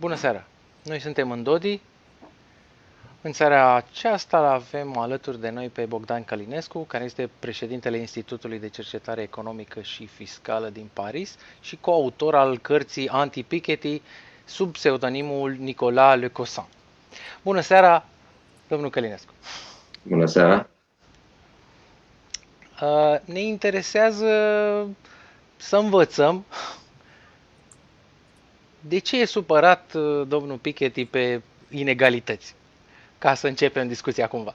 Bună seara! Noi suntem în Dodi. În seara aceasta avem alături de noi pe Bogdan Calinescu, care este președintele Institutului de Cercetare Economică și Fiscală din Paris și coautor al cărții Anti-Piketty sub pseudonimul Nicolas Le Cossan. Bună seara, domnul Calinescu! Bună seara! Uh, ne interesează să învățăm de ce e supărat uh, domnul Piketty pe inegalități? Ca să începem discuția cumva.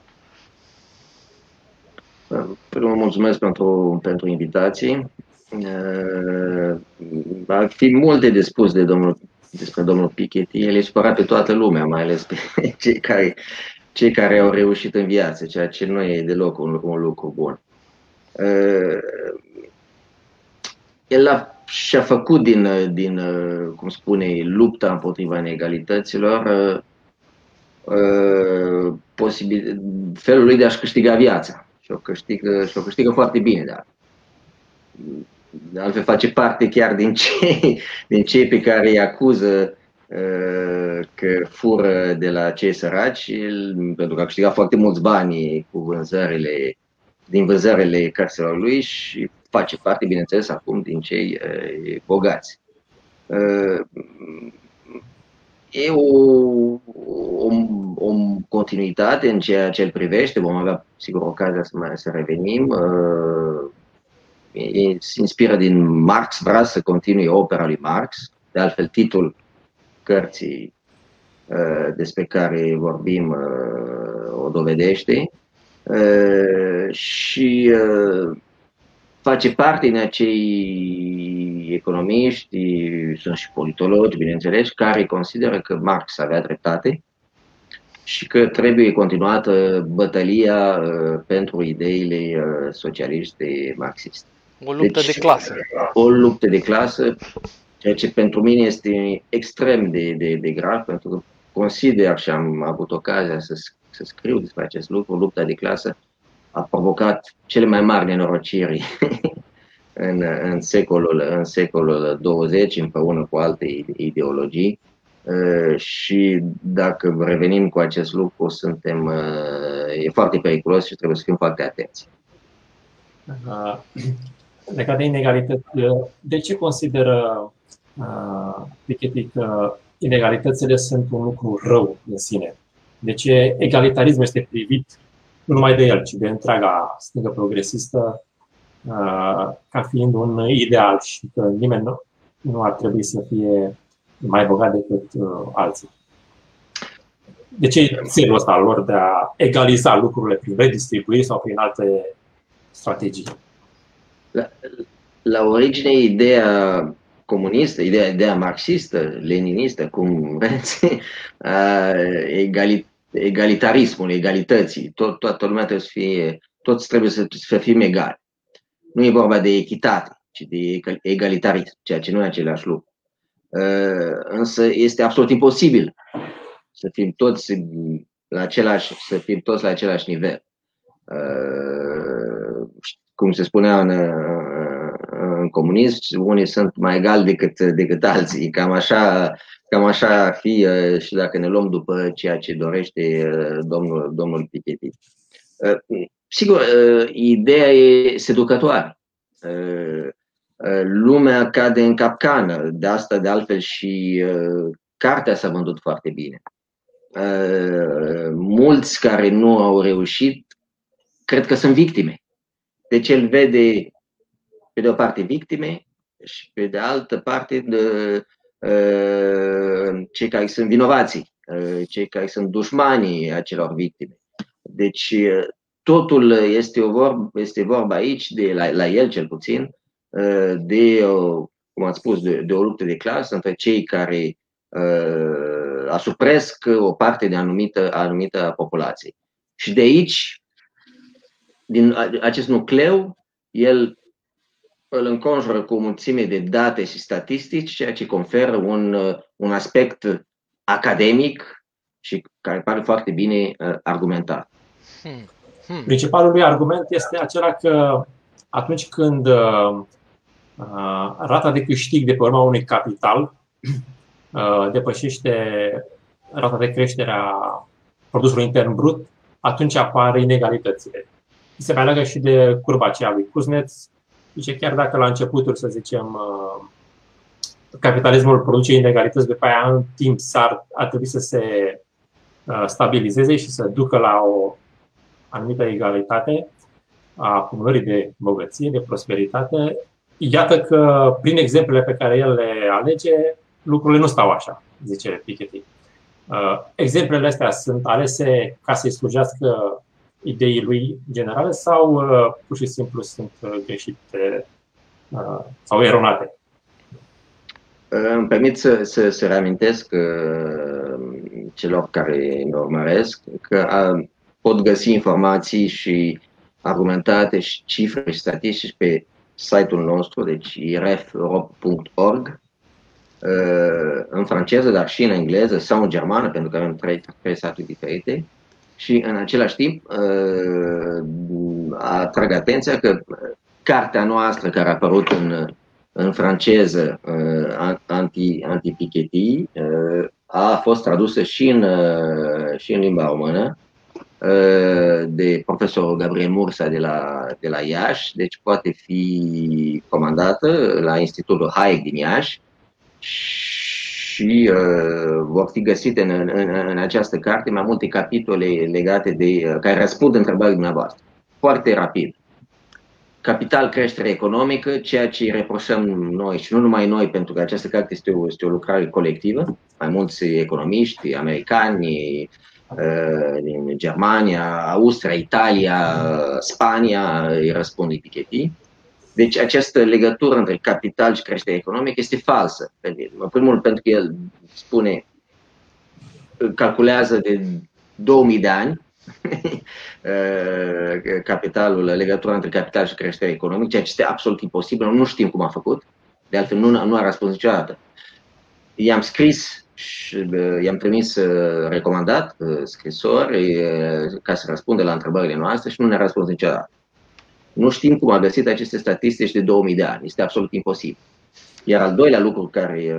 Primul mulțumesc pentru, pentru invitații. Uh, ar fi multe de spus de domnul, despre domnul Piketty. El e supărat pe toată lumea, mai ales pe cei care, cei care au reușit în viață, ceea ce nu e deloc un, un lucru bun. Uh, el a și-a făcut din, din, cum spune, lupta împotriva inegalităților uh, posibil, felul lui de a-și câștiga viața. Și o câștigă, și o câștigă foarte bine, dar de altfel face parte chiar din cei, din cei pe care îi acuză uh, că fură de la cei săraci, pentru că a câștigat foarte mulți bani cu vânzările, din vânzările cărților lui și face parte, bineînțeles, acum din cei uh, bogați. Uh, e o, o, o continuitate în ceea ce îl privește, vom avea sigur ocazia să, mai, să revenim. Uh, e, se inspiră din Marx, vrea să continue opera lui Marx, de altfel titlul cărții uh, despre care vorbim uh, o dovedește. Uh, și uh, face parte din acei economiști, sunt și politologi, bineînțeles, care consideră că Marx avea dreptate și că trebuie continuată bătălia uh, pentru ideile uh, socialiste marxiste. O luptă deci, de clasă. O luptă de clasă, ceea ce pentru mine este extrem de, de, de grav, pentru că consider și am avut ocazia să, să scriu despre acest lucru, lupta de clasă, a provocat cele mai mari nenorociri în, în, secolul, în secolul 20 împreună cu alte ideologii. Și dacă revenim cu acest lucru, suntem, e foarte periculos și trebuie să fim foarte atenți. Legat de inegalități, de ce consideră Piketty că inegalitățile sunt un lucru rău în sine? De ce egalitarismul este privit nu numai de el, ci de întreaga stângă progresistă, uh, ca fiind un ideal și că nimeni nu, nu ar trebui să fie mai bogat decât uh, alții. De ce e țelul ăsta al lor de a egaliza lucrurile prin redistribuire sau prin alte strategii? La, la origine, ideea comunistă, ideea, ideea marxistă, leninistă, cum vreți, egalit, egalitarismul, egalității, tot, toată lumea trebuie să fie, toți trebuie să, să fim egali. Nu e vorba de echitate, ci de egalitarism, ceea ce nu e același lucru. Uh, însă este absolut imposibil să fim toți la același, să fim toți la același nivel. Uh, cum se spunea în, în comunism, unii sunt mai egali decât, decât alții. Cam așa Cam așa ar fi uh, și dacă ne luăm după ceea ce dorește uh, domnul, domnul Piketty. Uh, sigur, ideea e seducătoare. Lumea cade în capcană, de asta de altfel și cartea s-a vândut foarte bine. Mulți care nu au reușit, cred că sunt victime. Deci el vede, pe de o parte, victime și pe de altă parte, de, Uh, cei care sunt vinovații, uh, cei care sunt dușmanii acelor victime. Deci uh, totul este, o vorba, este vorba aici, de, la, la el cel puțin, de, cum am spus, de, de o luptă de clasă între cei care asupresc o parte de anumită, anumită a populației. Și de aici, din acest nucleu, el îl înconjură cu o mulțime de date și statistici, ceea ce conferă un, uh, un aspect academic și care pare foarte bine uh, argumentat. Hmm. Hmm. Principalul lui argument este acela că atunci când uh, uh, rata de câștig de pe urma unui capital depășește rata de creștere a produsului intern brut, atunci apar inegalitățile. Se mai leagă și de curba aceea lui Kuznets. Zice, chiar dacă la începutul, să zicem, capitalismul produce inegalități, după aia în timp s-ar, ar trebui să se stabilizeze și să ducă la o anumită egalitate a acumulării de bogăție, de prosperitate, iată că prin exemplele pe care el le alege, lucrurile nu stau așa, zice Piketty. Uh, exemplele astea sunt alese ca să-i slujească ideii lui generale sau uh, pur și simplu sunt uh, greșite sau eronate? Îmi permit să, să, să reamintesc celor care ne urmăresc că pot găsi informații și argumentate și cifre și statistici pe site-ul nostru, deci irefeurope.org, uh, în franceză, dar și în engleză sau în germană, pentru că avem trei, trei site diferite. Și în același timp uh, atrag atenția că cartea noastră care a apărut în, în franceză, uh, anti, anti-Piketty, a fost tradusă și în, și în limba română Uh, de profesorul Gabriel Mursa de la, de la Iași, deci poate fi comandată la Institutul Hayek din Iași și uh, vor fi găsite în, în, în această carte mai multe capitole legate de uh, care răspund întrebării dumneavoastră. Foarte rapid. Capital, creștere economică, ceea ce reproșăm noi și nu numai noi, pentru că această carte este o, este o lucrare colectivă, mai mulți economiști americani, Eh, din Germania, Austria, Italia, Spania, îi răspund Piketty. Deci această legătură între capital și creștere economică este falsă. În primul rând pentru că el spune, calculează de 2000 de ani eh, capitalul, legătura între capital și creștere economică, ceea ce este absolut imposibil, nu știm cum a făcut, de altfel nu, nu a răspuns niciodată. I-am scris și i-am trimis uh, recomandat uh, scrisori uh, ca să răspundă la întrebările noastre și nu ne-a răspuns niciodată. Nu știm cum a găsit aceste statistici de 2000 de ani. Este absolut imposibil. Iar al doilea lucru care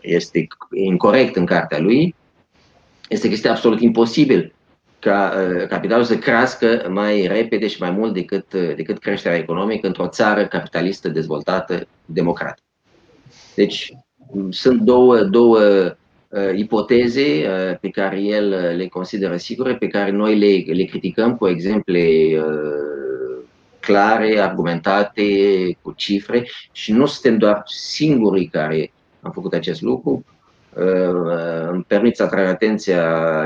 este incorrect în cartea lui este că este absolut imposibil ca capitalul să crească mai repede și mai mult decât, decât creșterea economică într-o țară capitalistă, dezvoltată, democratică. Deci sunt două, două uh, ipoteze uh, pe care el uh, le consideră sigure, pe care noi le, le criticăm cu exemple uh, clare, argumentate, cu cifre. Și nu suntem doar singurii care am făcut acest lucru. Uh, îmi permit să atrag atenția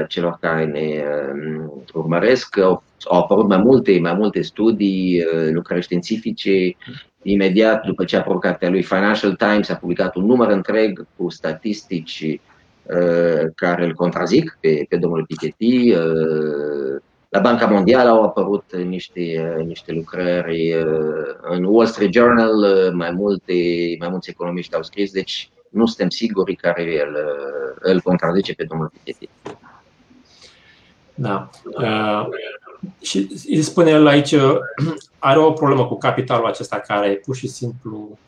celor care ne uh, urmăresc. Că au, au apărut mai multe, mai multe studii, lucrări științifice. Imediat după ce a apărut cartea lui Financial Times, a publicat un număr întreg cu statistici uh, care îl contrazic pe, pe domnul Piketty. Uh, la Banca Mondială au apărut niște, uh, niște lucrări, uh, în Wall Street Journal uh, mai, multe, mai mulți economiști au scris, deci nu suntem siguri care îl, uh, îl contrazice pe domnul Piketty. Da. Uh, și îi spune el aici, are o problemă cu capitalul acesta care pur și simplu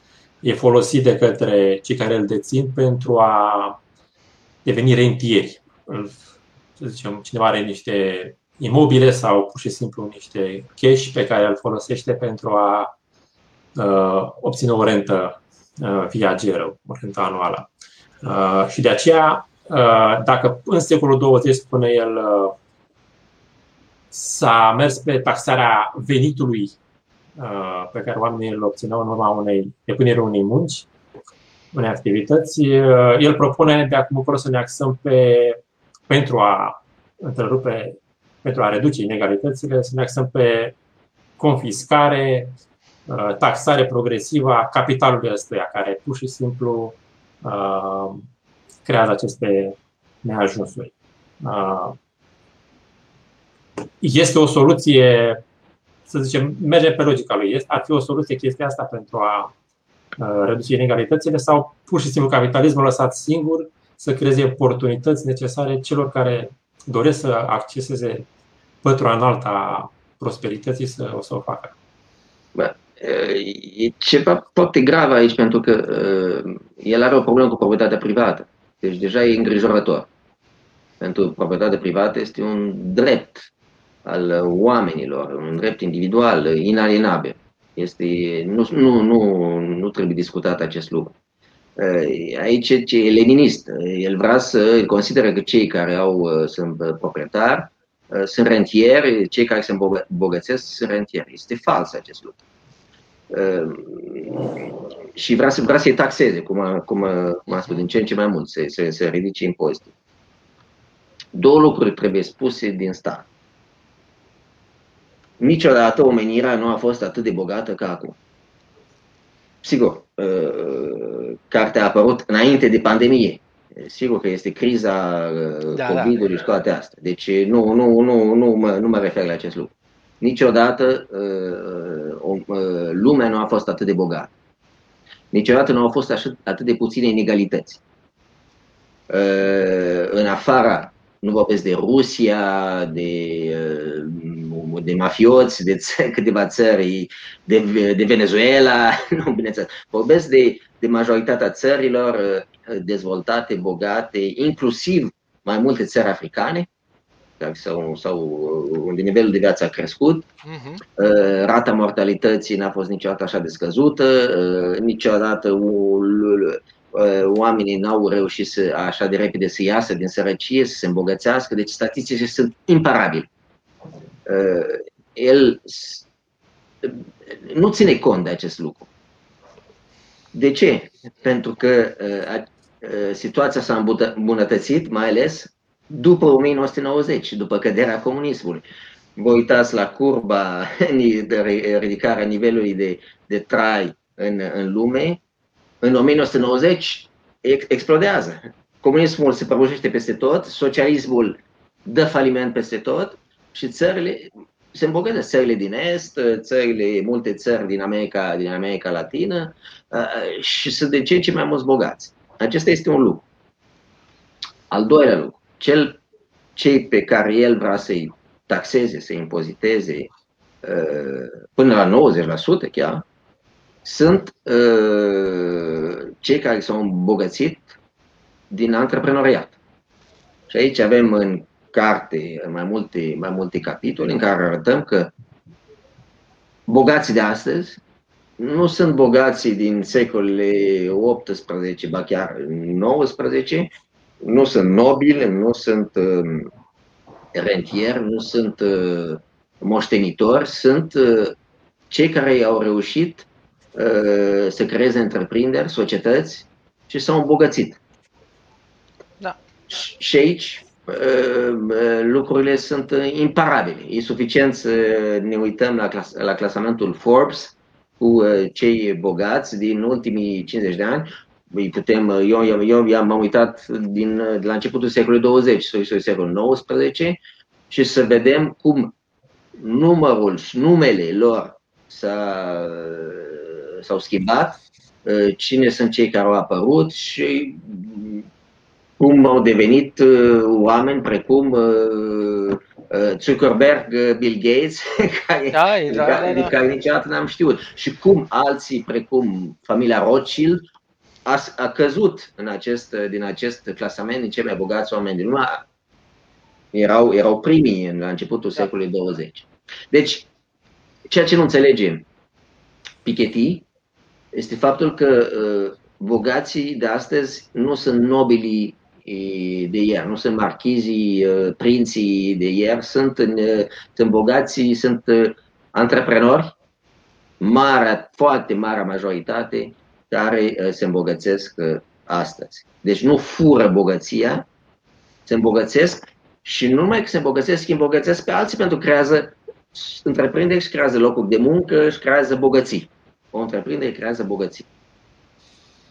e folosit de către cei care îl dețin pentru a deveni rentieri. Să zicem, cineva are niște imobile sau pur și simplu niște cash pe care îl folosește pentru a uh, obține o rentă uh, viageră, o rentă anuală. Uh, și de aceea, uh, dacă în secolul 20, spune el, uh, s-a mers pe taxarea venitului uh, pe care oamenii îl obțineau în urma unei depunerii unei munci, unei activități. Uh, el propune de acum încolo să ne axăm pe, pentru a întrerupe, pentru a reduce inegalitățile, să ne axăm pe confiscare, uh, taxare progresivă a capitalului ăstuia, care pur și simplu creează aceste neajunsuri este o soluție, să zicem, merge pe logica lui. Ar fi o soluție chestia asta pentru a reduce inegalitățile sau pur și simplu capitalismul lăsat singur să creeze oportunități necesare celor care doresc să acceseze pătura înaltă a prosperității să o să o facă. e ceva foarte grav aici pentru că el are o problemă cu proprietatea privată. Deci deja e îngrijorător. Pentru proprietatea privată este un drept al oamenilor, un drept individual, inalienabil. Este, nu, nu, nu, nu trebuie discutat acest lucru. Aici ce e leninist. El vrea să consideră că cei care au, sunt proprietari sunt rentieri, cei care se îmbogățesc sunt rentieri. Este fals acest lucru. Și vrea, să, vrea să-i taxeze, cum, a, cum, a, cum a spus, din ce în ce mai mult, să, să, să ridice impozite. Două lucruri trebuie spuse din start. Niciodată omenirea nu a fost atât de bogată ca acum. Sigur, uh, cartea a apărut înainte de pandemie. Sigur că este criza uh, da, da. COVID-ului da. și toate astea. Deci nu, nu, nu, nu, mă, nu mă refer la acest lucru. Niciodată uh, lumea nu a fost atât de bogată. Niciodată nu au fost atât de puține inegalități. În afara nu vorbesc de Rusia, de, uh, de mafioți, de țări, câteva țări, de, de Venezuela, nu, bineînțeles. Vorbesc de, de majoritatea țărilor uh, dezvoltate, bogate, inclusiv mai multe țări africane, sau, sau unde nivelul de viață a crescut. Uh-huh. Rata mortalității n-a fost niciodată așa de scăzută, niciodată Uh, oamenii n-au reușit să, așa de repede să iasă din sărăcie, să se îmbogățească, deci statisticile sunt imparabile. Uh, el nu ține cont de acest lucru. De ce? Pentru că uh, situația s-a îmbunătățit, mai ales după 1990, după căderea comunismului. Vă uitați la curba de ridicarea nivelului de, de trai în, în lume, în 1990 explodează. Comunismul se prăbușește peste tot, socialismul dă faliment peste tot și țările se îmbogățesc. Țările din Est, țările, multe țări din America, din America Latină uh, și sunt de ce în ce mai mulți bogați. Acesta este un lucru. Al doilea lucru, cel, cei pe care el vrea să-i taxeze, să-i impoziteze uh, până la 90% chiar, sunt uh, cei care s-au îmbogățit din antreprenoriat. Și aici avem în carte mai multe, mai multe capitole în care arătăm că bogații de astăzi nu sunt bogații din secolele 18, ba chiar 19, nu sunt nobili, nu sunt uh, rentieri, nu sunt uh, moștenitori, sunt uh, cei care au reușit Uh, să creeze întreprinderi, societăți și s-au îmbogățit. Da. Și aici uh, uh, lucrurile sunt imparabile. E suficient să ne uităm la, clas- la clasamentul Forbes cu cei bogați din ultimii 50 de ani. Îi putem, eu, eu, eu m-am uitat din, de la începutul secolului 20 sau secolul 19 și să vedem cum numărul și numele lor s-a s-au schimbat, uh, cine sunt cei care au apărut și cum au devenit uh, oameni precum uh, Zuckerberg, Bill Gates, care, da, da, da, da. care niciodată n-am știut. Și cum alții, precum familia Rothschild, a, a căzut în acest, din acest clasament din cei mai bogați oameni din lume. Erau, erau primii în, la începutul da. secolului 20. Deci, ceea ce nu înțelegem, Piketty este faptul că uh, bogații de astăzi nu sunt nobilii de ieri, nu sunt marchizii, uh, prinții de ieri, sunt, uh, sunt bogații, sunt antreprenori, mare, foarte mare majoritate, care se îmbogățesc astăzi. Deci nu fură bogăția, se îmbogățesc și nu numai că se îmbogățesc, ci îmbogățesc pe alții pentru că creează întreprinderi și creează locuri de muncă și creează bogății o întreprindere creează bogății.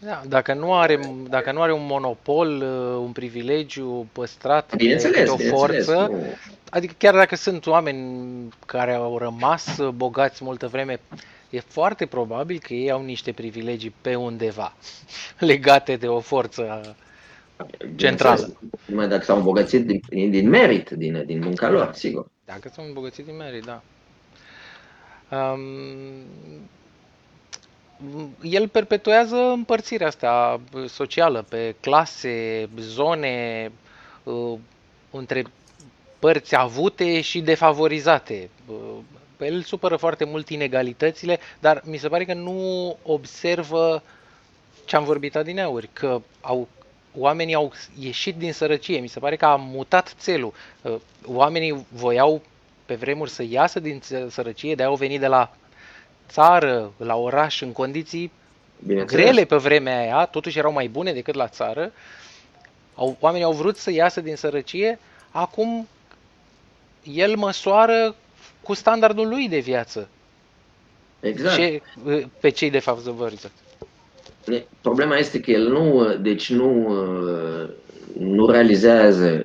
Da, dacă nu are, dacă nu are un monopol, uh, un privilegiu păstrat de o forță, adică chiar dacă sunt oameni care au rămas bogați multă vreme, e foarte probabil că ei au niște privilegii pe undeva legate de o forță centrală. Numai dacă s-au îmbogățit din, din merit, din, din munca lor, sigur. Dacă s-au îmbogățit din merit, da. Um, el perpetuează împărțirea asta socială pe clase, zone, uh, între părți avute și defavorizate. Uh, el supără foarte mult inegalitățile, dar mi se pare că nu observă ce am vorbit adineauri, că au, oamenii au ieșit din sărăcie. Mi se pare că a mutat țelul. Uh, oamenii voiau pe vremuri să iasă din sărăcie, de au venit de la țară, la oraș, în condiții grele pe vremea aia, totuși erau mai bune decât la țară. Au, oamenii au vrut să iasă din sărăcie, acum el măsoară cu standardul lui de viață. Exact. Ce, pe cei de favorizat. Problema este că el nu, deci nu, nu realizează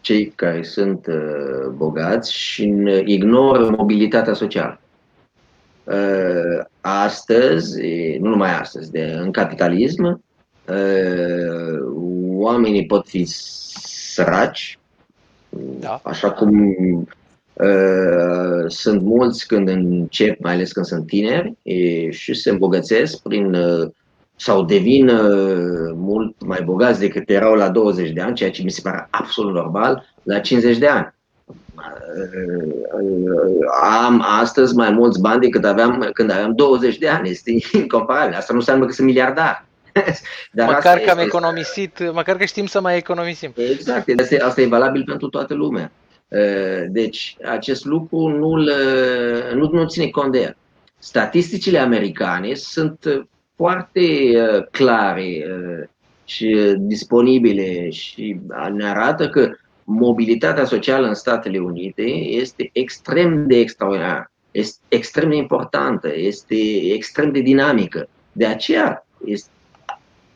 cei care sunt uh, bogați și ignoră mobilitatea socială. Uh, astăzi, nu numai astăzi, de, în capitalism, uh, oamenii pot fi săraci, da. așa cum sunt mulți când încep, mai ales când sunt tineri, și se îmbogățesc prin sau devin mult mai bogați decât erau la 20 de ani, ceea ce mi se pare absolut normal, la 50 de ani. Am astăzi mai mulți bani decât aveam când aveam 20 de ani. Este incomparabil. Asta nu înseamnă că sunt miliardar. Dar măcar că am economisit, măcar că știm să mai economisim. Exact, asta, asta e valabil pentru toată lumea. Deci, acest lucru nu, nu, nu ține cont de el. Statisticile americane sunt foarte clare și disponibile și ne arată că mobilitatea socială în Statele Unite este extrem de extraordinară, este extrem de importantă, este extrem de dinamică. De aceea este,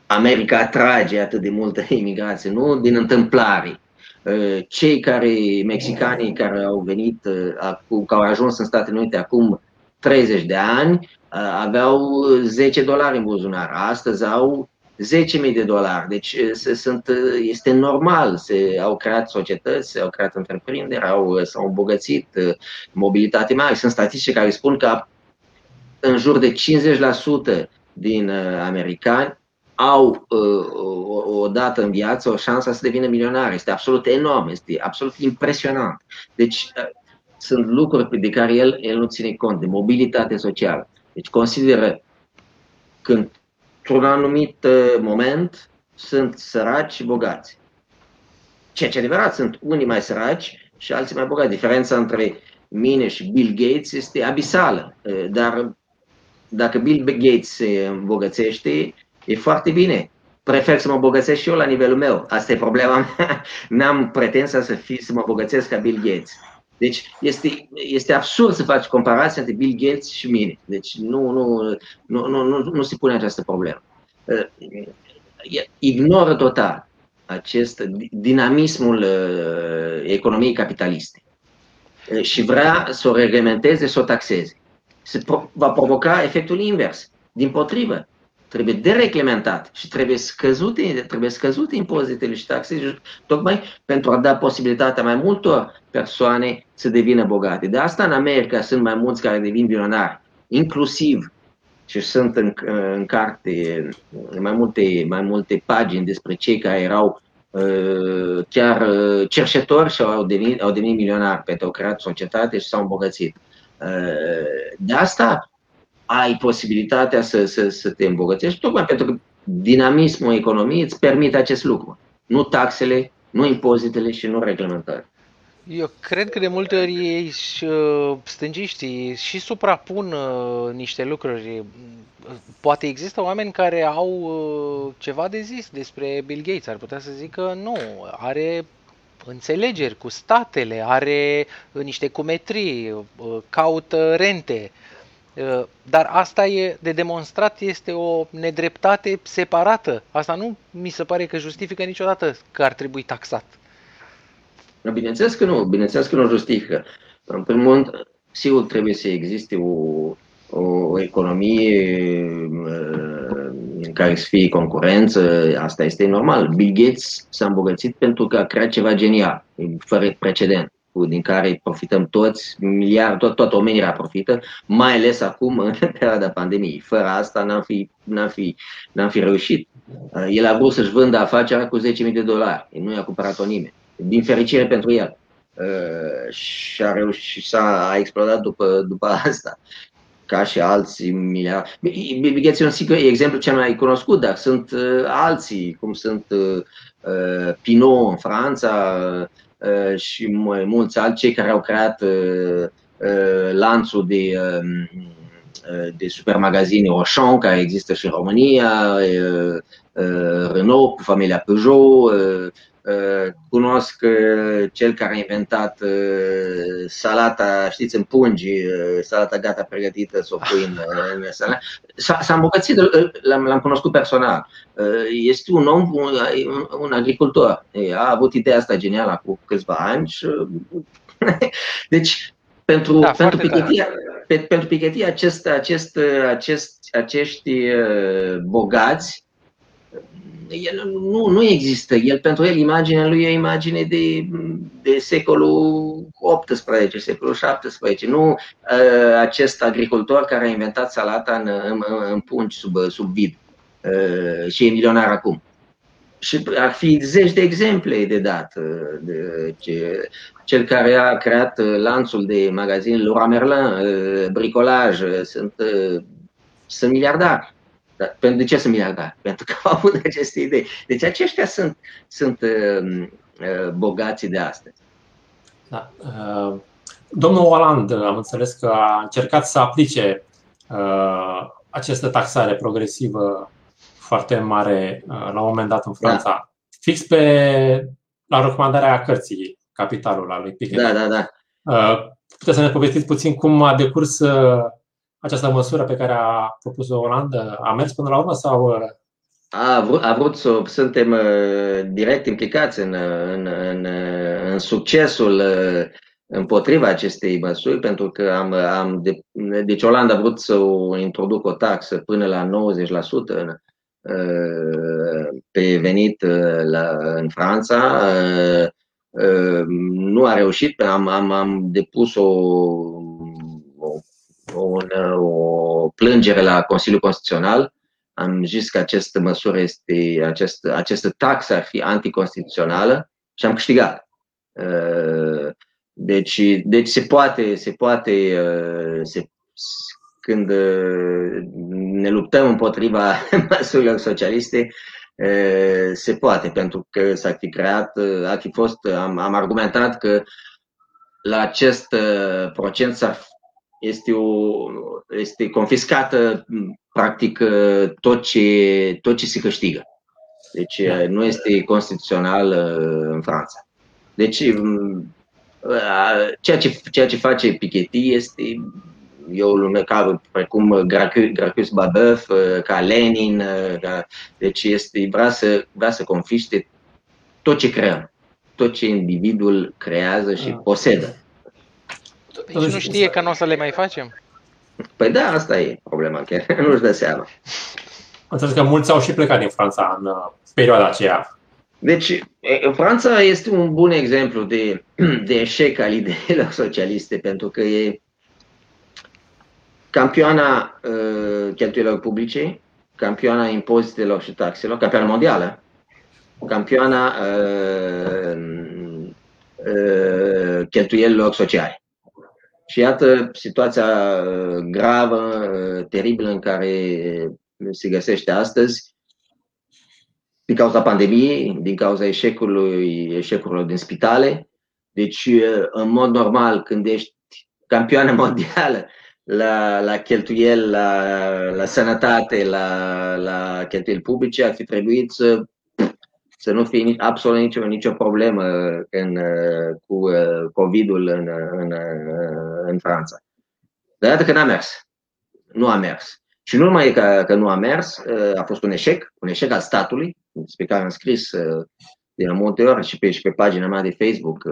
America atrage atât de multă imigrație, nu din întâmplare. Uh, cei care, mexicanii care au venit, uh, care au ajuns în Statele Unite acum 30 de ani, uh, aveau 10 dolari în buzunar. Astăzi au 10.000 de dolari. Deci se, sunt, este normal, se, au creat societăți, se au creat întreprinderi, au, s-au îmbogățit, mobilitate mare. Sunt statistici care spun că în jur de 50% din uh, americani au uh, o dată în viață o șansă să devină milionari. Este absolut enorm, este absolut impresionant. Deci uh, sunt lucruri de care el, el nu ține cont, de mobilitate socială. Deci consideră când într-un anumit uh, moment sunt săraci și bogați. Ceea ce adevărat, sunt unii mai săraci și alții mai bogați. Diferența între mine și Bill Gates este abisală. Uh, dar dacă Bill Gates se îmbogățește, e foarte bine. Prefer să mă bogățesc și eu la nivelul meu. Asta e problema mea. N-am pretenția să, fi, să mă bogățesc ca Bill Gates. Deci este, este absurd să faci comparația între Bill Gates și mine. Deci nu, nu, nu, nu, nu, nu se pune această problemă. Uh, ignoră total acest dinamismul uh, economiei capitaliste uh, și vrea să o reglementeze, să o taxeze. Se va provoca efectul invers. Din potrivă, trebuie dereglementat și trebuie scăzute, trebuie scăzute impozitele și taxele tocmai pentru a da posibilitatea mai multor persoane să devină bogate. De asta în America sunt mai mulți care devin milionari, inclusiv și sunt în, în carte mai multe, mai multe pagini despre cei care erau uh, chiar uh, cerșetori și au devenit, au devenit milionari pentru că au creat societate și s-au îmbogățit. Uh, de asta ai posibilitatea să, să, să te îmbogățești, tocmai pentru că dinamismul economiei îți permite acest lucru. Nu taxele, nu impozitele și nu reglementări. Eu cred că de multe ori ei și uh, stângiștii și suprapun uh, niște lucruri. Poate există oameni care au uh, ceva de zis despre Bill Gates. Ar putea să zică nu, are înțelegeri cu statele, are niște cumetrii, caută rente. Dar asta e de demonstrat, este o nedreptate separată. Asta nu mi se pare că justifică niciodată că ar trebui taxat. No, bineînțeles că nu, bineînțeles că nu justifică. În primul rând, sigur trebuie să existe o, o economie uh, în care să fie concurență, asta este normal. Bill Gates s-a îmbogățit pentru că a creat ceva genial, fără precedent. Cu, din care profităm toți, miliard, tot, toată omenirea profită, mai ales acum în perioada pandemiei. Fără asta n-am fi, n-am fi, n-am fi reușit. El a vrut să-și vândă afacerea cu 10.000 de dolari. Nu i-a cumpărat-o nimeni. Din fericire pentru el. și a reușit, s-a a explodat după, după asta ca și alții miliarde. Bineînțeles, un sigur exemplu cel mai cunoscut, dar sunt uh, alții, cum sunt uh, uh, Pinot în Franța uh, și mulți alții care au creat uh, uh, lanțul de, uh, de supermagazine Auchan, care există și în România, uh, uh, Renault cu familia Peugeot, uh, Uh, cunosc uh, cel care a inventat uh, salata, știți, în pungi, salata gata pregătită să o pui în, în salată. S-a, s-a îmbogățit, l-am, l-am cunoscut personal. Este un om, un, un agricultor. A avut ideea asta genială cu câțiva ani și... Deci, pentru, da, pentru Piketty, pe, pentru Piketty acest, acest, acest, acești bogați el nu, nu există. El, pentru el, imaginea lui e o imagine de, de secolul XVIII, secolul XVII. Nu uh, acest agricultor care a inventat salata în, în, în pungi sub, sub vid uh, și e milionar acum. Și ar fi zeci de exemple de dat. Uh, de, ce, cel care a creat uh, lanțul de magazin Laura Merlin, uh, bricolaj, sunt, sunt miliardari. Dar pentru ce sunt miliardari? Pentru că au avut aceste idei. Deci aceștia sunt, sunt uh, uh, bogații de astăzi. Da. Uh, domnul Oland, am înțeles că a încercat să aplice uh, această taxare progresivă foarte mare uh, la un moment dat în Franța, da. fix pe la recomandarea cărții Capitalul al lui Piketty. Da, da, da. Uh, puteți să ne povestiți puțin cum a decurs uh, această măsură pe care a propus-o Olanda a mers până la urmă sau uh, a vrut, a vrut să suntem uh, direct implicați în, în, în, în succesul uh, împotriva acestei măsuri, pentru că am, am de, deci Olanda a vrut să o introducă o taxă până la 90% în, pe venit la, în Franța. Nu a reușit, am, am, am depus o un, o plângere la Consiliul Constituțional. Am zis că această măsură este, acest, această taxă ar fi anticonstituțională și am câștigat. Uh, deci, deci se poate, se poate uh, se, când uh, ne luptăm împotriva măsurilor socialiste, se poate, pentru că s-ar fi creat, ar fi fost, am, am argumentat că la acest procent s-ar este, o, este confiscată practic tot ce, tot ce se câștigă. Deci da. nu este constituțional în Franța. Deci ceea ce, ceea ce face Piketty este eu lume ca precum Gracchus Babeuf, ca Lenin, ca, deci este, vrea să, vrea să confiște tot ce creăm, tot ce individul creează și da. posedă. Deci nu știe că nu o să le mai facem? Păi da, asta e problema, chiar nu-și dă seama. Înțeles că mulți au și plecat din Franța în uh, perioada aceea. Deci, Franța este un bun exemplu de, de eșec al ideilor socialiste, pentru că e campioana uh, cheltuielor publice, campioana impozitelor și taxelor, campioana mondială, campioana uh, uh, cheltuielilor sociale. Și iată situația uh, gravă, uh, teribilă în care se găsește astăzi din cauza pandemiei, din cauza eșecului, eșecurilor din spitale. Deci, uh, în mod normal, când ești campioană mondială la, la cheltuieli, la, la sănătate, la, la cheltuieli publice, ar fi trebuit să să nu fie absolut nicio, nicio problemă în, cu uh, COVID-ul în, în, în Franța. Dar iată că n-a mers. Nu a mers. Și nu numai că, că nu a mers, uh, a fost un eșec, un eșec al statului, despre care am scris uh, de multe ori și pe, și pe pagina mea de Facebook,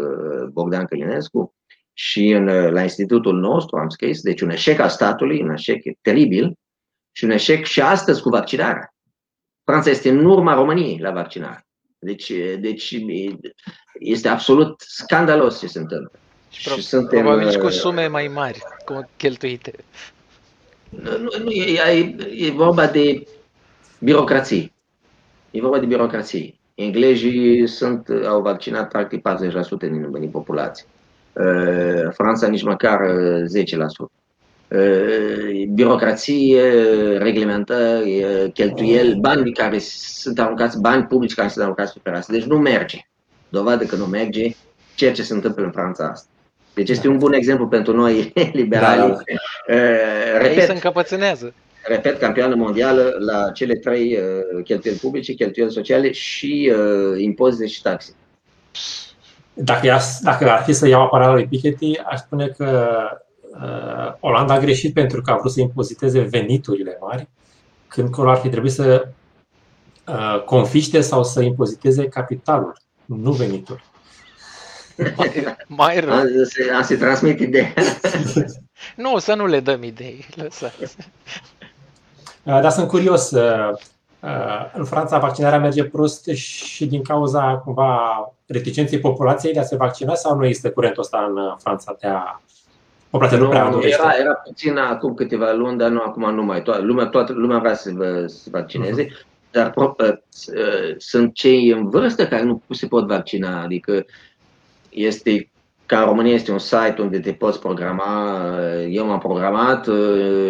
Bogdan Călinescu, și în, la institutul nostru am scris, deci un eșec al statului, un eșec teribil și un eșec și astăzi cu vaccinarea. Franța este în urma României la vaccinare. Deci, deci este absolut scandalos ce se întâmplă. Și, și suntem, probabil și cu sume mai mari cheltuite. Nu, nu e, e, e vorba de birocrație. E vorba de birocrație. Englezii sunt, au vaccinat practic 40% din, din populație. Uh, Franța nici măcar 10%. Uh, uh, birocrație, reglementări, cheltuieli, bani care sunt aruncați, bani publici care sunt aruncați pe fereastră. Deci nu merge. Dovadă că nu merge ceea ce se întâmplă în Franța asta. Deci este un bun exemplu pentru noi liberali. Da, da. Repet, Ei se încăpățânează repet, campioană mondială la cele trei uh, cheltuieli publice, cheltuieli sociale și uh, impozite și taxe. Dacă, ia, dacă ar fi să iau apărarea lui Piketty, aș spune că uh, Olanda a greșit pentru că a vrut să impoziteze veniturile mari, când că ar fi trebuit să uh, confiște sau să impoziteze capitalul, nu venitul. Mai, mai rău. A, se transmit ideea. nu, să nu le dăm idei. Lăsați. Uh, dar sunt curios. Uh, uh, în Franța vaccinarea merge prost și din cauza cumva reticenței populației de a se vaccina sau nu este curentul ăsta în Franța de a populația nu, prea dorește? Era, era puțin acum câteva luni, dar nu acum nu mai. Toată lumea, toată lumea vrea să se vaccineze, uh-huh. dar sunt cei în vârstă care nu se pot vaccina. Adică este ca în România este un site unde te poți programa, eu m-am programat,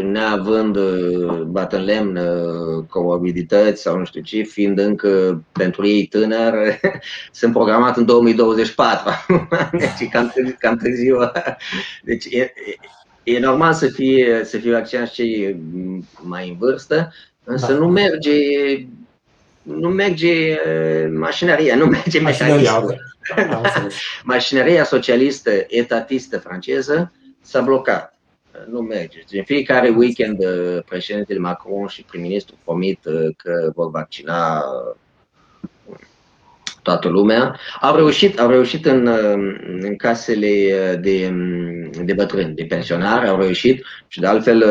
neavând bat în lemn comorbilități sau nu știu ce, fiind încă pentru ei tânăr, sunt programat în 2024, deci cam, cam târziu. Deci e, e normal să fie, să fie vaccinați cei mai în vârstă, însă da. nu merge nu merge mașinăria, nu merge mecanismul. Mașinăria socialistă, etatistă franceză s-a blocat. Nu merge. În fiecare weekend președintele Macron și prim-ministru promit că vor vaccina toată lumea. Au reușit, au reușit în, în casele de, de bătrâni, de pensionari, au reușit și de altfel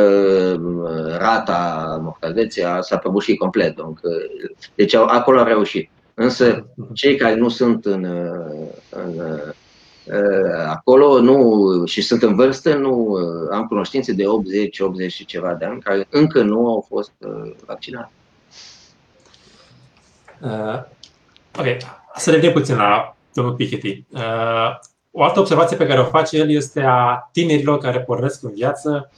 rata mortalității s-a prăbușit complet. Deci acolo au reușit. Însă cei care nu sunt în, în acolo nu, și sunt în vârstă, nu am cunoștințe de 80, 80 și ceva de ani care încă nu au fost vaccinați. Uh, ok, să revenim puțin la domnul Piketty. Uh, o altă observație pe care o face el este a tinerilor care pornesc în viață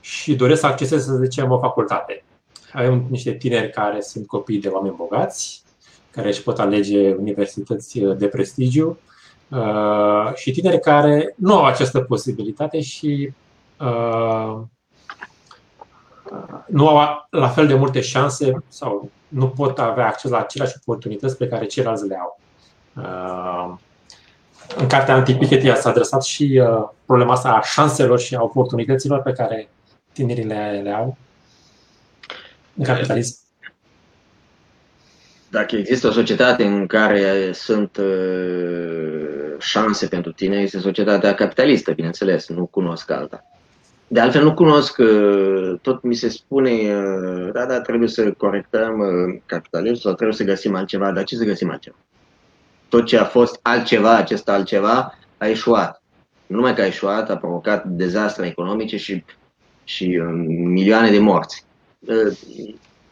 și doresc să acceseze, să zicem, o facultate. Avem niște tineri care sunt copii de oameni bogați, care își pot alege universități de prestigiu uh, și tineri care nu au această posibilitate și uh, nu au la fel de multe șanse sau nu pot avea acces la aceleași oportunități pe care ceilalți le au. Uh, în cartea Antipiketia s-a adresat și uh, problema asta a șanselor și a oportunităților pe care tinerii le, le au în capitalism. Dacă există o societate în care sunt uh, șanse pentru tine, este societatea capitalistă, bineînțeles, nu cunosc alta. De altfel nu cunosc, uh, tot mi se spune, uh, da, da, trebuie să corectăm uh, capitalismul sau trebuie să găsim altceva, dar ce să găsim altceva? Tot ce a fost altceva, acest altceva, a ieșuat. Nu numai că a ieșuat, a provocat dezastre economice și, și milioane de morți.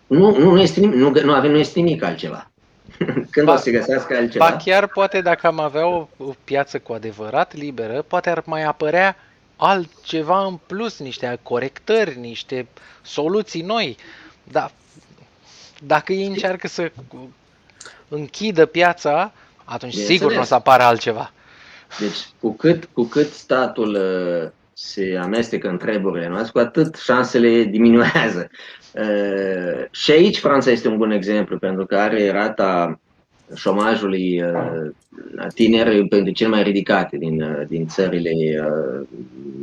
Nu, nu, nu, este nimic, nu, nu, avem, nu este nimic altceva. Când ba, o să găsească altceva? Ba chiar poate dacă am avea o, o piață cu adevărat liberă, poate ar mai apărea altceva în plus, niște corectări, niște soluții noi. Dar dacă ei încearcă să închidă piața, atunci Bine sigur nu o să apară altceva. Deci, cu cât, cu cât statul uh, se amestecă în treburile noastre, cu atât șansele diminuează. Uh, și aici Franța este un bun exemplu, pentru că are rata șomajului uh, tineri pentru cel mai ridicate din, uh, din țările uh,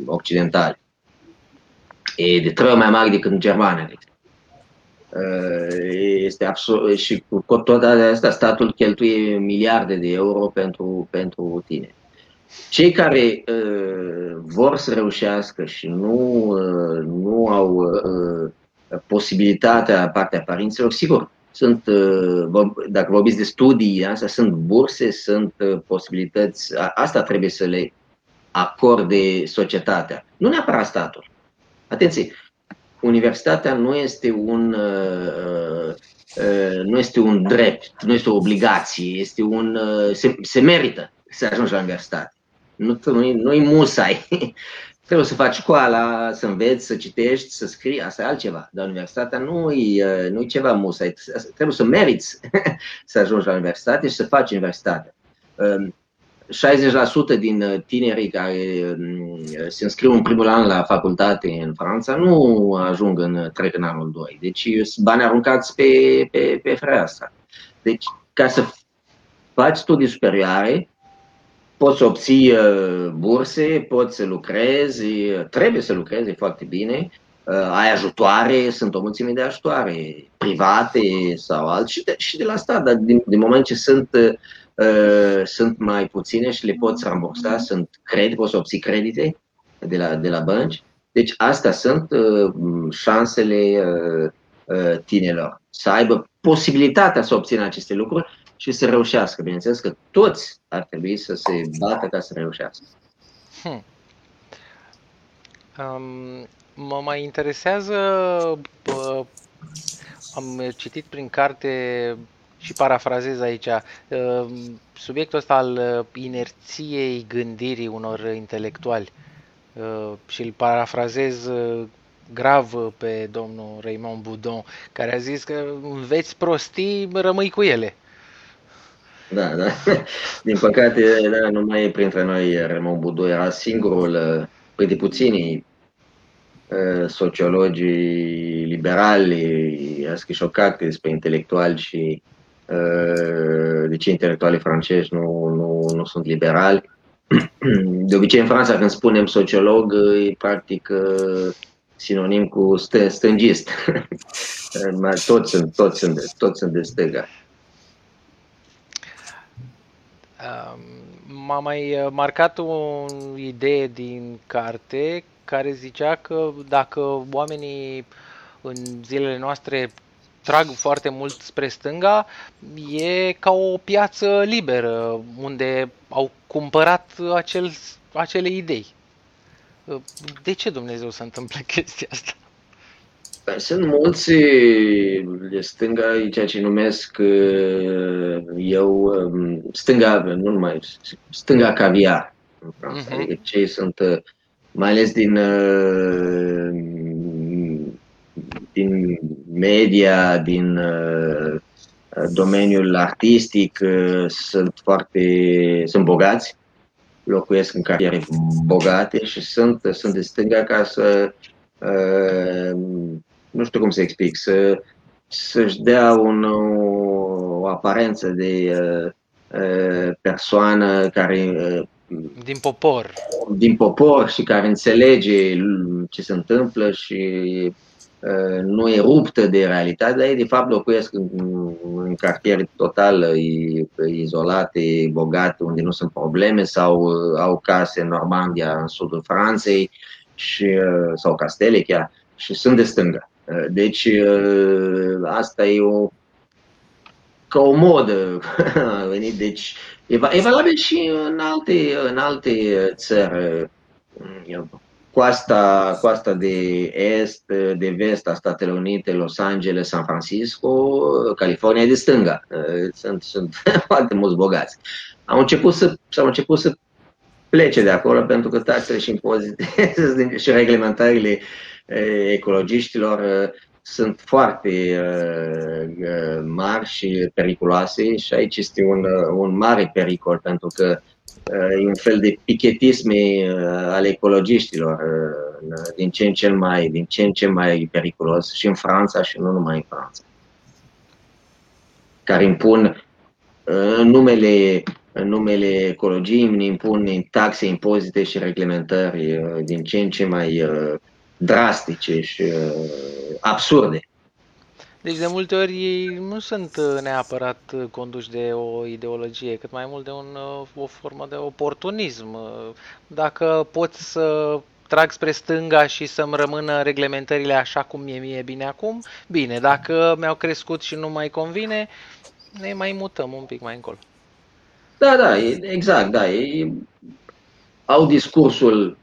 occidentale. E de trei ori mai mare decât în Germania. Este absurd și cu toate astea statul cheltuie miliarde de euro pentru, pentru tine. Cei care uh, vor să reușească și nu, uh, nu au uh, posibilitatea partea părinților, sigur, sunt, uh, dacă vorbiți de studii, asta sunt burse, sunt uh, posibilități, asta trebuie să le acorde societatea. Nu neapărat statul. Atenție, universitatea nu este un uh, uh, nu este un drept, nu este o obligație, este un uh, se, se merită să ajungi la universitate. Nu, nu, nu-i musai. Trebuie să faci școala, să înveți, să citești, să scrii, asta e altceva. Dar universitatea nu e, nu e ceva musai. Trebuie să meriți să ajungi la universitate și să faci universitatea. 60% din uh, tinerii care um, se înscriu în primul an la facultate în Franța nu ajung în trec în anul 2. Deci sunt bani aruncați pe, pe, pe fereastră. Deci, ca să faci studii superioare, poți să obții uh, burse, poți să lucrezi, trebuie să lucrezi foarte bine, uh, ai ajutoare, sunt o mulțime de ajutoare private sau alții și de, și de la stat, dar din, din moment ce sunt Uh, sunt mai puține și le poți rambursa, sunt credite, poți să obții credite de la, de la bănci. Deci astea sunt uh, șansele uh, uh, tinerilor, să aibă posibilitatea să obțină aceste lucruri și să reușească. Bineînțeles că toți ar trebui să se bată ca să reușească. Hmm. Um, mă mai interesează, uh, am citit prin carte și parafrazez aici, uh, subiectul ăsta al uh, inerției gândirii unor intelectuali uh, și îl parafrazez grav pe domnul Raymond Boudon, care a zis că înveți prostii, rămâi cu ele. Da, da. Din păcate, da, nu mai e printre noi Raymond Boudon, era singurul, printre puținii sociologii liberali, a scris o carte despre intelectuali și de ce intelectualii francezi nu, nu, nu sunt liberali. De obicei în Franța când spunem sociolog e practic sinonim cu stângist. toți sunt, toți sunt, toți sunt de stânga. M-a mai marcat o idee din carte care zicea că dacă oamenii în zilele noastre trag foarte mult spre stânga, e ca o piață liberă unde au cumpărat acel, acele idei. De ce Dumnezeu se întâmplă chestia asta? Păi, sunt mulți de stânga, ceea ce numesc eu um, stânga, nu numai, stânga caviar în Franța. Uh-huh. Adică cei sunt, mai ales din din media, din uh, domeniul artistic uh, sunt foarte sunt bogați, locuiesc în cartiere bogate și sunt, sunt de stânga ca să uh, nu știu cum să explic, să, să-și dea un, o aparență de persoană care din popor. Din popor și care înțelege ce se întâmplă și Uh, nu e ruptă de realitate, dar ei de fapt locuiesc în, în cartiere total izolate, bogate, unde nu sunt probleme sau uh, au case în Normandia, în sudul Franței și, uh, sau castele chiar și sunt de stânga. Deci asta e o ca o modă a venit, deci e valabil și în alte, în alte țări coasta, coasta de est, de vest a Statelor Unite, Los Angeles, San Francisco, California de stânga. Sunt, sunt foarte mulți bogați. Au început să, s-au început să plece de acolo pentru că taxele și impozite și reglementările ecologiștilor sunt foarte mari și periculoase și aici este un, un mare pericol pentru că e un fel de pichetisme uh, ale ecologiștilor uh, din ce în ce mai, din ce în ce mai periculos și în Franța și nu numai în Franța. Care impun uh, în numele, în numele ecologiei, impun taxe, impozite și reglementări din ce în ce mai drastice și absurde. Deci de multe ori ei nu sunt uh, neapărat uh, conduși de o ideologie, cât mai mult de un, uh, o formă de oportunism. Dacă pot să trag spre stânga și să-mi rămână reglementările așa cum e mie bine acum, bine. Dacă mi-au crescut și nu mai convine, ne mai mutăm un pic mai încolo. Da, da, exact, da. E, au discursul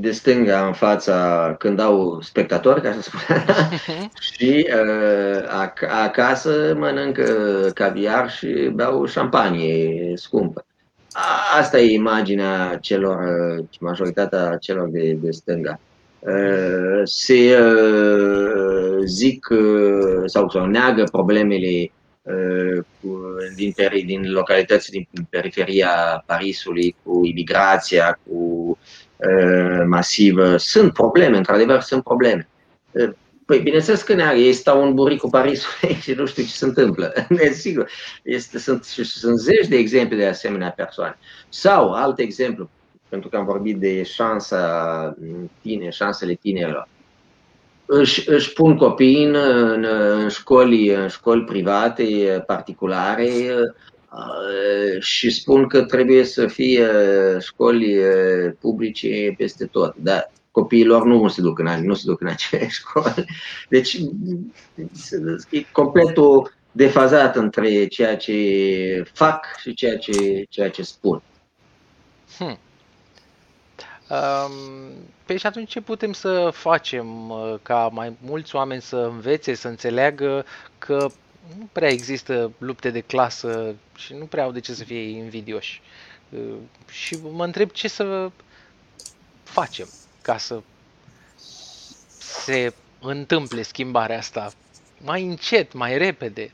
de stânga în fața când au spectatori, ca să spun și uh, acasă mănâncă caviar și beau șampanie scumpă. Asta e imaginea celor, majoritatea celor de, de stânga. Uh, se uh, zic uh, sau, sau neagă problemele din, din localități din periferia Parisului cu imigrația, cu masivă. Sunt probleme, într-adevăr, sunt probleme. Păi, bineînțeles că neagă, ei stau în buricul Parisului și nu știu ce se întâmplă. Desigur, este, sunt, sunt zeci de exemple de asemenea persoane. Sau, alt exemplu, pentru că am vorbit de șansa tine, șansele tinerilor. Își, își pun copiii în, în, în, școli, în școli private, particulare uh, și spun că trebuie să fie școli uh, publice peste tot. Dar copiilor nu se duc în, nu se duc în acele școli. Deci e completul defazat între ceea ce fac și ceea ce, ceea ce spun. Hmm. Um, păi și atunci ce putem să facem uh, ca mai mulți oameni să învețe, să înțeleagă că nu prea există lupte de clasă și nu prea au de ce să fie invidioși. Uh, și mă întreb ce să facem ca să se întâmple schimbarea asta mai încet, mai repede.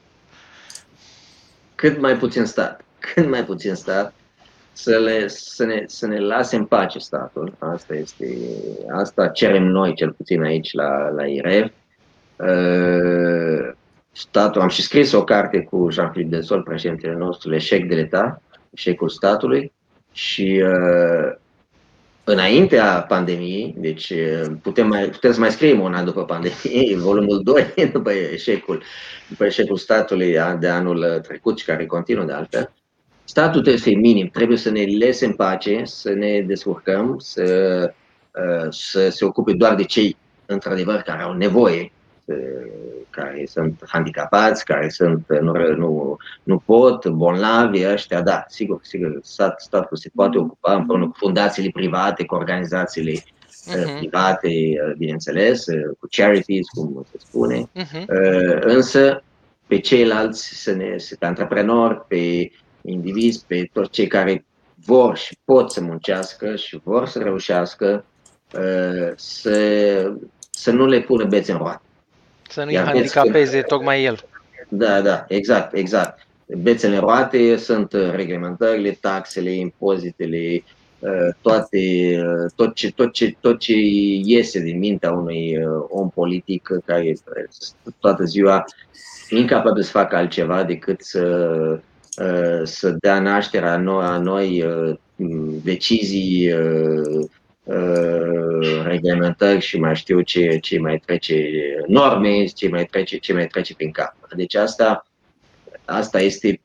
Cât mai puțin stat. Cât mai puțin stat să, le, să, ne, să ne lase în pace statul. Asta, este, asta cerem noi, cel puțin aici la, la IREV. Uh, statul, am și scris o carte cu Jean-Philippe Densol, președintele nostru, Eșec de l'Etat, Eșecul statului și uh, înaintea pandemiei, deci uh, putem, mai, putem să mai scriem una după pandemie, volumul 2, după eșecul, după eșecul statului de anul trecut și care continuă de altfel, statul trebuie să fie minim, trebuie să ne lese în pace, să ne descurcăm, să, uh, să se ocupe doar de cei, într-adevăr, care au nevoie, care sunt handicapați, care sunt, nu, nu, nu pot, bolnavi, ăștia, da, sigur, sigur, stat, statul se poate ocupa împreună cu fundațiile private, cu organizațiile uh-huh. private, uh, bineînțeles, cu charities, cum se spune, uh-huh. însă pe ceilalți, să ne, pe antreprenori, pe indivizi, pe toți cei care vor și pot să muncească și vor să reușească uh, să, să nu le pună bețe în roate. Să nu-i handicapeze tocmai el. Da, da, exact, exact. Bețele roate sunt reglementările, taxele, impozitele, uh, toate, uh, tot, ce, tot, ce, tot ce iese din mintea unui om politic care toată ziua incapabil să facă altceva decât să Uh, să dea naștere a noi, a noi uh, decizii, uh, reglementări și mai știu ce, ce mai trece, norme, ce mai trece, ce mai trece prin cap. Deci asta, asta este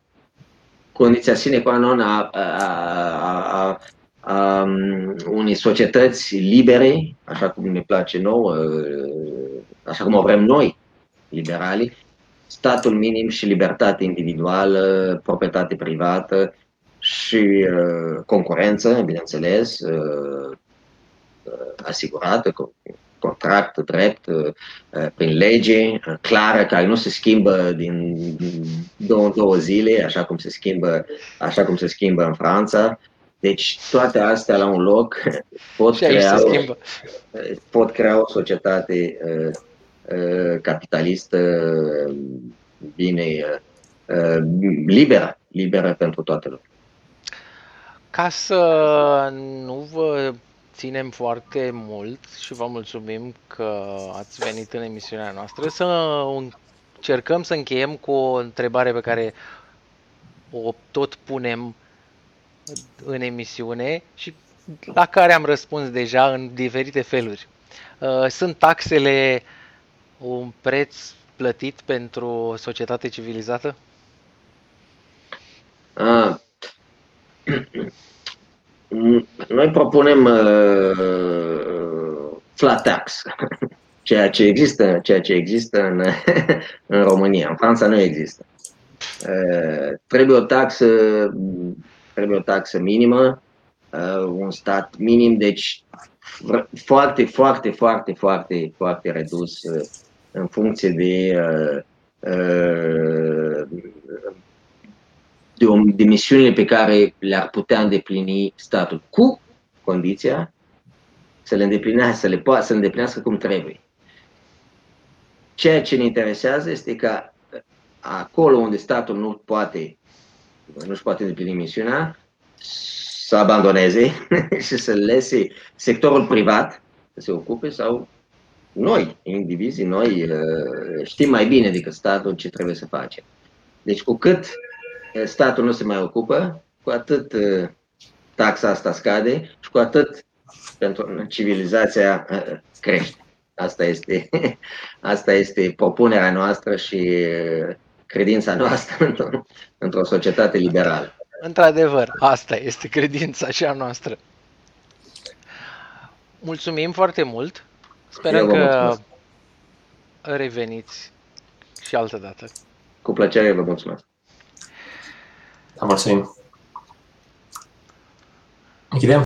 condiția sine qua non a, a, a, a, a um, unei societăți libere, așa cum ne place nouă, așa cum o vrem noi, liberali, statul minim și libertate individuală, proprietate privată și uh, concurență, bineînțeles, uh, uh, asigurată, cu contract drept, uh, prin lege uh, clară, care nu se schimbă din două în două zile, așa cum se schimbă, așa cum se schimbă în Franța. Deci toate astea la un loc pot, crea, pot crea o societate uh, Uh, capitalistă bine uh, liberă, liberă pentru toată lumea. Ca să nu vă ținem foarte mult și vă mulțumim că ați venit în emisiunea noastră, să încercăm să încheiem cu o întrebare pe care o tot punem în emisiune și la care am răspuns deja în diferite feluri. Uh, sunt taxele uh, un preț plătit pentru o societate civilizată? Ah. Noi propunem uh, flat tax, ceea ce există, ceea ce există în, în România. În Franța nu există. Uh, trebuie o taxă, trebuie o taxă minimă uh, un stat minim, deci foarte, foarte, foarte, foarte, foarte redus uh, în funcție de, uh, uh, de, o, de misiunile pe care le-ar putea îndeplini statul, cu condiția să le îndeplinească, să le, poată, să le îndeplinească cum trebuie. Ceea ce ne interesează este ca acolo unde statul nu poate, nu-și poate îndeplini misiunea, să abandoneze și să lese sectorul privat să se ocupe sau noi, indivizii, noi uh, știm mai bine decât statul ce trebuie să facem. Deci cu cât uh, statul nu se mai ocupă, cu atât uh, taxa asta scade și cu atât pentru civilizația crește. Asta este, asta este propunerea noastră și credința noastră într-o, într societate liberală. Într-adevăr, asta este credința și a noastră. Mulțumim foarte mult. Sperăm că reveniți și altă dată. Cu plăcere, vă mulțumesc. Da, mulțumim. Închidem.